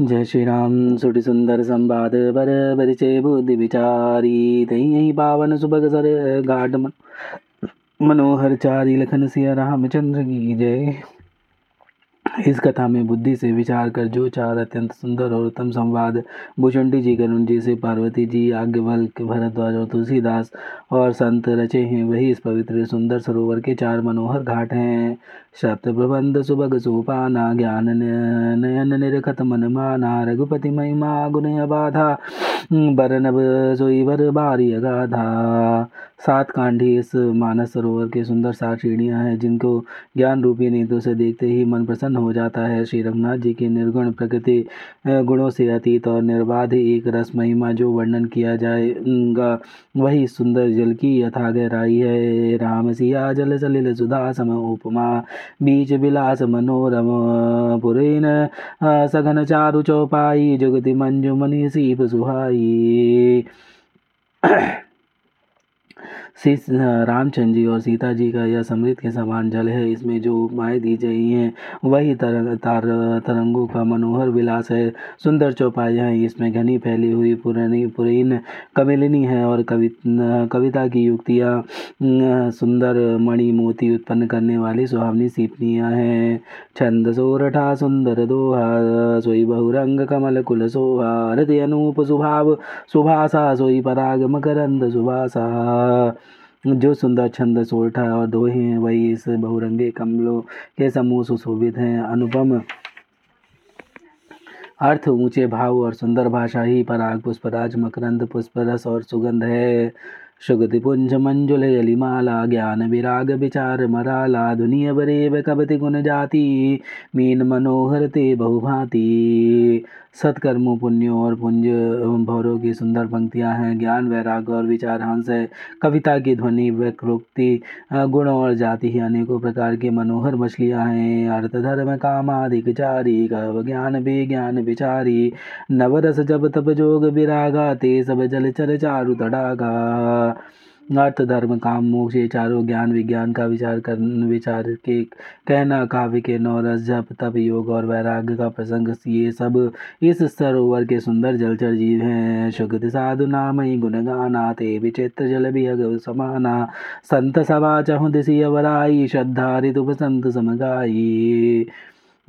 जय श्री राम सुट सुंदर संवाद बर परिचय बुद्धि विचारी। तही पावन सुबग सर, गाढ़ मनोहर चारी, लखन सिया रामचंद्र की जय। इस कथा में बुद्धि से विचार कर जो चार अत्यंत सुंदर और उत्तम संवाद भूषुंडी जी करुण जी से पार्वती जी, आज्ञवल्क, भरद्वाज और तुलसीदास और संत रचे हैं। वही इस पवित्र सुंदर सरोवर के चार मनोहर घाट हैं। सप्त प्रबंध सुभग सोपाना, ज्ञान नयन निरखत मन माना, रघुपति महिमा गुण बाधा बरनब सोई बर बारी अगाधा। सात कांडी इस मानस सरोवर के सुंदर सात सीढ़ियाँ हैं, जिनको ज्ञान रूपी नेत्रों से देखते ही मन प्रसन्न हो जाता है। श्री रघुनाथ जी की निर्गुण प्रकृति गुणों से अतीत और निर्बाध एक रस महिमा जो वर्णन किया जाएगा, वही सुंदर जल की यथा गहराई है। राम सिया जल सलिल सुधा सम उपमा, बीच विलास मनोरम पुरीन सघन चारु चौपाई, जुगति मंजु सीप सुहाई। श्री रामचंद्र जी और सीता जी का यह समृद्ध के समान जल है। इसमें जो उपमाएँ दी गई हैं, वही तरंग, तार, तरंगों का मनोहर विलास है। सुंदर चौपाइयाँ इसमें घनी फैली हुई पुरानी, पुरीन कमिलिनी है और कवि कविता की युक्तियाँ सुंदर मणि मोती उत्पन्न करने वाली सुहावनी सीपनियाँ हैं। छंद सोरठा, सुंदर दोहा, सोई बहुरंग कमल कुल सोहा, हृदय अनूप सुभाव सुभाषा सोई पराग मकरंद सुभाषा जो सुंदर छंद सोल्ठा और दोहे हैं, वही इस बहुरंगे कमलों के समूह सुशोभित हैं। अनुपम अर्थ, ऊँचे भाव और सुंदर भाषा ही पराग पुष्पराज, मकरंद पुष्परस और सुगंध है। सुगति पुंज मंजुल यलिमाला ज्ञान विराग विचार मराला दुनिया बरेब कबति गुण जाति। मीन मनोहर ते बहुभांति। सत्कर्मो पुण्यों और पुंज भौरों की सुंदर पंक्तियाँ हैं। ज्ञान, वैराग और विचार हंस है। कविता की ध्वनि, वक्रोक्ति गुण और जाति ही अनेकों प्रकार की मनोहर मछलियाँ हैं। अर्थ, धर्म कामाधिक चारी कव ज्ञान, विज्ञान विचारी। नवरस जब तप, जोग, विरागा, ते सब जल, चर, चारु, तड़ागा। अर्थ, धर्म, काम, मोक्ष, ये चारों ज्ञान, विज्ञान का विचार कर, विचार के, कहना, काव्य के नौरस जप, तप, योग और वैराग्य का प्रसंग, ये सब इस सरोवर के सुंदर जलचर जीव हैं। सुगत साधु नाम ही गुण गाना, ते विचित्र जल भी समाना। संत सभा चहु दिशी अवराई श्रद्धा ऋतु संत समगाई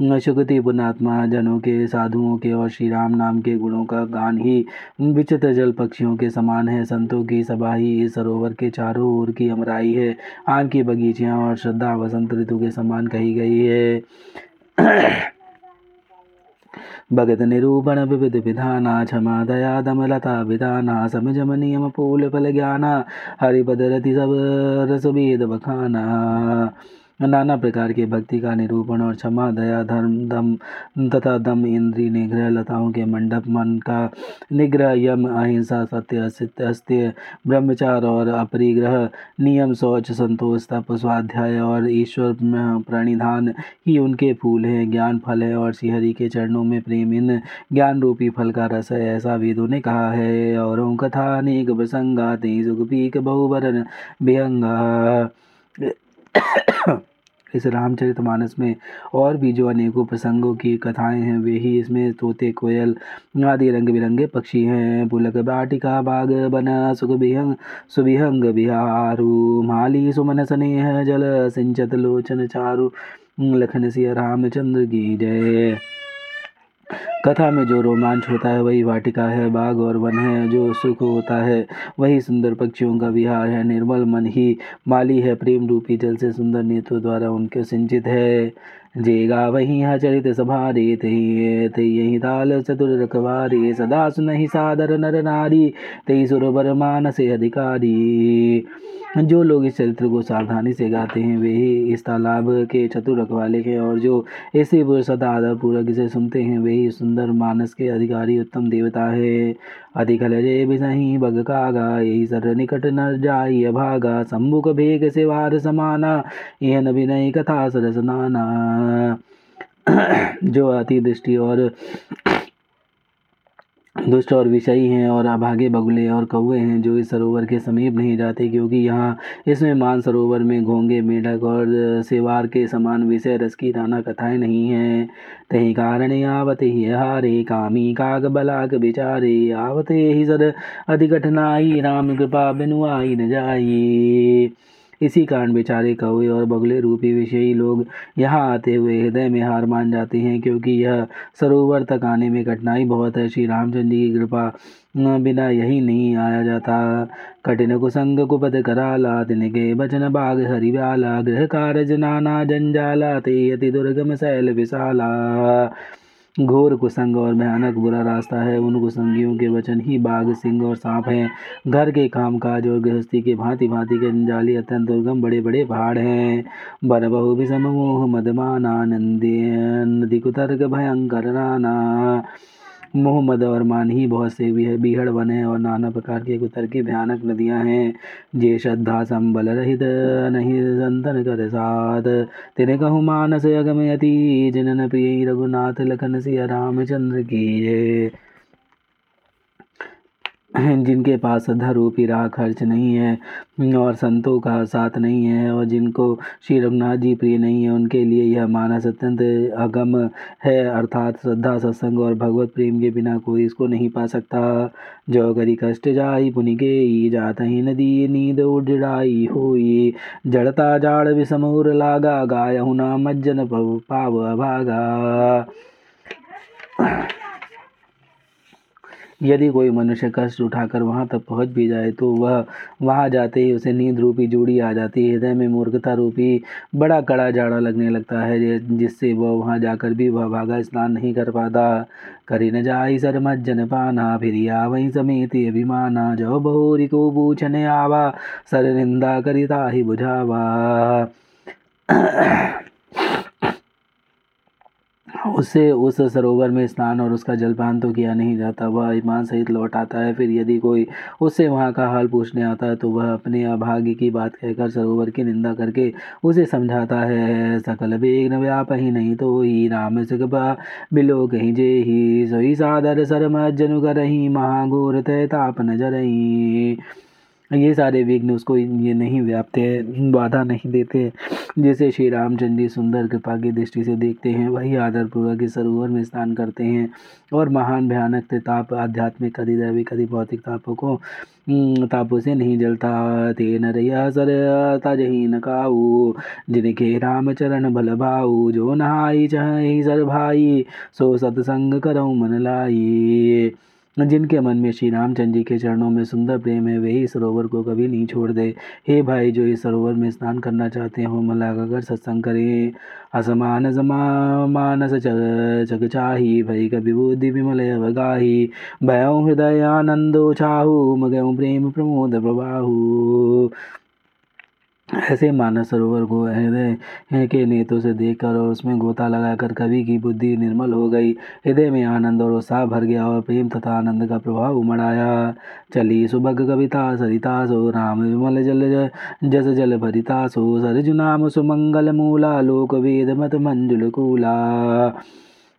सुगति पुणात्मा जनों के, साधुओं के और श्री राम नाम के गुणों का गान ही विचित्र जल पक्षियों के समान है। संतों की सभा ही इस सरोवर के चारों ओर की अमराई है। आम की बगीचियाँ और श्रद्धा वसंत ऋतु के समान कही गई है। भगत निरूपण, विविध विधाना, क्षमा, दया, दमलता, विधाना, समझम नियम, फूल, फल, ज्ञाना, हरिपद, रति, सब रस, भेद, बखाना। नाना प्रकार के भक्ति का निरूपण और क्षमा, दया, धर्म, दम तथा दम इंद्री निग्रह, लताओं के मंडप, मन का निग्रह, यम, अहिंसा, सत्य अस्त्य ब्रह्मचार और अपरिग्रह, नियम, शौच, संतोष, तप, स्वाध्याय और ईश्वर प्रणिधान ही उनके फूल हैं। ज्ञान, फल है और श्रीहरि के चरणों में प्रेम, इन ज्ञान रूपी फल का रस है। ऐसा वेदों ने कहा है, और कथा अनेक प्रसंगा ते सुख, पीक बहुवरन विहंगा। इस रामचरित मानस में और भी जो अनेकों प्रसंगों की कथाएँ हैं, वे ही इसमें तोते, कोयल आदि रंग बिरंगे पक्षी हैं। पुलक बाटिका बाग बना, सुख बिहंग, सुबिहंग बिहारू। माली सुमन स्नेह जल, सिंचत लोचन चारु। लखन सिया रामचंद्र की जय। कथा में जो रोमांच होता है, वही वाटिका है, बाग और वन है, जो सुख होता है, वही सुंदर पक्षियों का विहार है, निर्मल मन ही माली है, प्रेम रूपी जल से सुंदर नेत्रों द्वारा उनके सिंचित है। जेगा वही चरित सभा रे थे यही ताल चतुर रखवारी। सदा सुनहि सादर नर नारी ते सुर मान से अधिकारी। जो लोग इस चरित्र को सावधानी से गाते हैं, वे ही इस तालाब के चतुर रखवाले हैं और जो ऐसे सदा आदर पूर्वक इसे सुनते हैं, वे ही सुंदर मानस के अधिकारी, उत्तम देवता है। अधिक भी बिसही बग कागा यही सर निकट न जाय भागा। सम्मुख भेग से वार समाना यह विनय कथा सरस नाना। जो अति दृष्टि और दुष्ट और विषयी हैं और अभागे बगुले और कौए हैं जो इस सरोवर के समीप नहीं जाते क्योंकि यहाँ इसमें मान सरोवर में घोंगे, मेढक और सेवार के समान विषय रस की नाना कथाएँ नहीं हैं। तही कारण आवत ही हारे, कामी काग बलाक बिचारे, आवते ही सद अधिकठनाई राम कृपा बिनुआई न जाई इसी कारण बेचारे कौए और बगले रूपी विषयी लोग यहाँ आते हुए हृदय में हार मान जाते हैं, क्योंकि यह सरोवर तक आने में कठिनाई बहुत है। श्री रामचंद्र जी की कृपा बिना यही नहीं आया जाता। कठिन कुसंग कुपद कराला तिनके बचन बाग हरिवाला गृह कारज नाना जंजाला, ते अति दुर्गम शैल विशाला। घोर कुसंग और भयानक बुरा रास्ता है। उन कुसंगियों के वचन ही बाघ, सिंह और सांप हैं। घर के कामकाज और गृहस्थी के भांति भांति के जंजाली अत्यंत दुर्गम बड़े बड़े पहाड़ हैं। बर बहु भी समोह, मदमाना नंदी नदी कुतर्क, भयंकर नाना मोह मद और मान ही बहुत से बिहड़ वन और नाना प्रकार के कुतर की भयानक नदियाँ हैं। जे श्रद्धा संबल रहित नहीं संतन कर सात तेरे कहु मानस अगमयती, जिनन प्रिय रघुनाथ, लखन सिया रामचंद्र की जिनके पास रूपी राह खर्च नहीं है और संतों का साथ नहीं है और जिनको श्री रघुनाथ जी प्रिय नहीं है, उनके लिए यह मानस अत्यंत अगम है। अर्थात श्रद्धा, सत्संग और भगवत प्रेम के बिना कोई इसको नहीं पा सकता। जो करी कष्ट जाई, पुनि के जात ही नदी, नींद उड़ाई होई। जड़ता जाड़ विषमूर लागा, गाय हुना मज्जन पाव भागा। यदि कोई मनुष्य कष्ट उठाकर वहाँ तक पहुँच भी जाए तो वह वहाँ जाते ही उसे नींद रूपी जूड़ी आ जाती है। हृदय में मूर्खता रूपी बड़ा कड़ा जाड़ा लगने लगता है जिससे वह वहाँ जाकर भी वह भागा स्नान नहीं कर पाता। करी न जाई सर मज्जन पाना, फिर वही समेत अभिमाना। जो बहुरी को पूछने आवा, सर निंदा करिता ही बुझावा। उससे उस सरोवर में स्नान और उसका जलपान तो किया नहीं जाता। वह ईमान सहित लौट आता है। फिर यदि कोई उससे वहाँ का हाल पूछने आता है तो वह अपने अभाग्य की बात कहकर सरोवर की निंदा करके उसे समझाता है सकल बेग न व्याप ही नहीं तो ही राम सुखबा बिलो कहीं जे ही सोई सादर सरम जनु कर ही महागोर तय ताप नज़र ये सारे विघ्न उसको ये नहीं व्यापते हैं, बाधा नहीं देते जैसे श्री रामचंद्र जी सुंदर कृपा की दृष्टि से देखते हैं, वही आदरपूर्वक इस सरोवर में स्नान करते हैं और महान भयानक ताप आध्यात्मिक कदी दैवी कदी भौतिक तापों को तापों से नहीं जलता। ते नरैया सर तजही न काऊ, जिनके रामचरण भल भाऊ। जो नहाई, चाहे सर भाई, सो सत्संग करो मन लाई। जिनके मन में श्री रामचंद्र जी के चरणों में सुंदर प्रेम है वही सरोवर को कभी नहीं छोड़ दे। हे भाई, जो इस सरोवर में स्नान करना चाहते हो मन लगाकर सत्संग करें। असमान जमा, मानस चग चाही, भई कभी बुद्धि विमल अवगाही। भयो हृदय आनंदो चाहू मगऊ प्रेम प्रमोद प्रभाहू ऐसे मानस सरोवर को हृदय के नेतों से देखकर और उसमें गोता लगाकर कवि की बुद्धि निर्मल हो गई। हृदय में आनंद और उत्साह भर गया और प्रेम तथा आनंद का प्रभाव उमड़ आया। चली सुबग कविता, सरिता सो, राम विमल जल जस जल भरिता सो सरजु नाम सुमंगल मूला लोक वेद मत मंजुल कूला।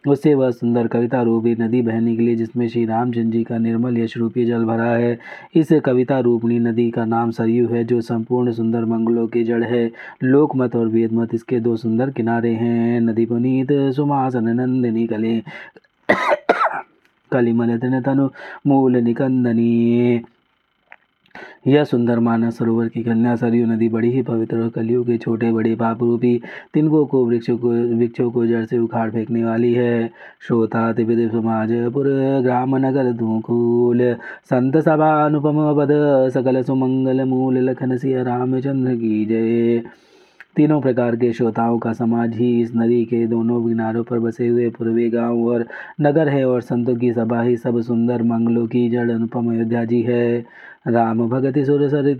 उससे वह सुंदर कविता रूपी नदी बहने के लिए, जिसमें श्री रामचंद्र जी का निर्मल यश रूपी जल भरा है। इस कविता रूपणी नदी का नाम सरयू है, जो संपूर्ण सुंदर मंगलों की जड़ है। लोकमत और वेदमत इसके दो सुंदर किनारे हैं। नदी पुनीत सुमासन नंदिनी, कले, कलिमल तनु मूल निकंदनी। यह सुंदर मानस सरोवर की कन्या सरयू नदी बड़ी ही पवित्र और कलियों के छोटे बड़े पाप रूपी तिनको को वृक्षों को वृक्षों को जड़ से उखाड़ फेंकने वाली है। श्रोता त्रिविद समाज पुर ग्राम नगर धूकूल, संत सभा अनुपम पद, सकल सुमंगल मूल लखन सिया रामचंद्र की जय। तीनों प्रकार के श्रोताओं का समाज ही इस नदी के दोनों किनारों पर बसे हुए पूर्वी गाँव और नगर है और संतों की सभा ही सब सुंदर मंगलों की जड़ अनुपम अयोध्या जी है। राम भगति सुर सरित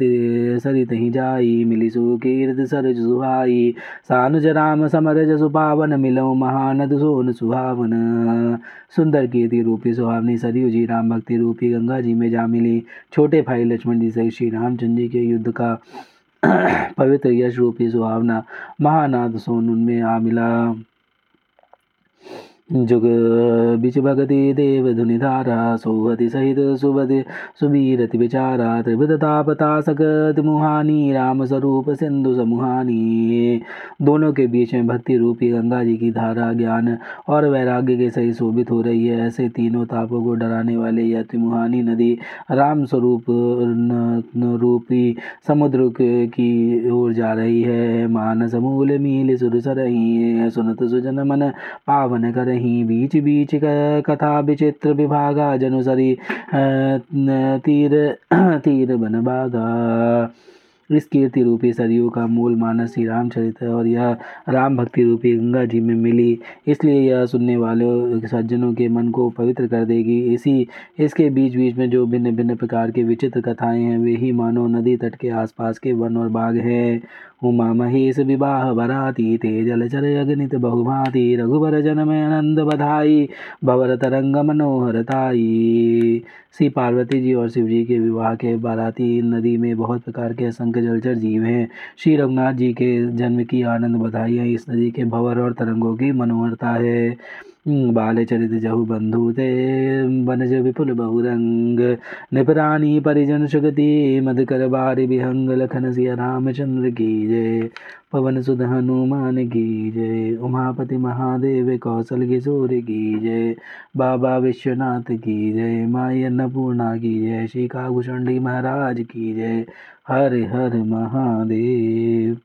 सरित ही जाई, मिली सुकीर्त सरज सुहाई। सानुज राम समरज सुपावन, मिलो महानद सोन सुहावन। सुंदर कीर्ति रूपी सुहावनी सरयू जी, राम भक्ति रूपी गंगा जी में जा मिली। छोटे भाई लक्ष्मण जी से श्री रामचंद्र जी के युद्ध का पवित्र यश रूपी सुहावना महानाद सोन उनमें आ मिला जुग बिच भगति धारा सोहति सहित सुबति सुबीरति विचारा त्रिभुतापता सकत मुहानी, राम स्वरूप सिंधु समुहानी। दोनों के बीच में भक्ति रूपी गंगा जी की धारा, ज्ञान और वैराग्य के सही शोभित हो रही है। ऐसे तीनों तापों को डराने वाले यह त्रिमुहानी नदी, राम स्वरूप रूपी समुद्र की ओर जा रही है। मानस मूल मील सुर सरही, सुनत सुजन मन, पावन कर नहीं बीच बीच कथा विचित्र विभागा जनुसरी तीर तीर बन बागा इस कीर्ति रूपी सरयू का मूल मानस श्री रामचरित है और यह राम भक्ति रूपी गंगा जी में मिली। इसलिए यह सुनने वाले, सज्जनों के मन को पवित्र कर देगी। इसी, इसके बीच बीच में जो भिन्न भिन्न प्रकार के विचित्र कथाएँ हैं, वे ही मानो नदी तट के आसपास के वन और बाग हैं। उमा महेश विवाह बराती ते जलचर अग्नित बहुभाति, रघुबर जन में आनंद बधाई, भवर तरंग मनोहरताई श्री पार्वती जी और शिव जी के विवाह के बाराती नदी में बहुत प्रकार के असंख्य जलचर जीव हैं। श्री रघुनाथ जी के जन्म की आनंद बधाई है। इस नदी के भवर और तरंगों की मनोहरता है। बाल बंधु ते बनज विपुल बहुरंग। निपरानी परिजन सुगति, मधुकर बारी विहंग, लखन सिया रामचंद्र की जय। पवन सुध हनुमान की जय। उमापति महादेव कौशल किशोर की जय। बाबा विश्वनाथ की जय। माई अन्नपूर्णा की जय। श्री कागुचंडी महाराज की जय। हर हर महादेव।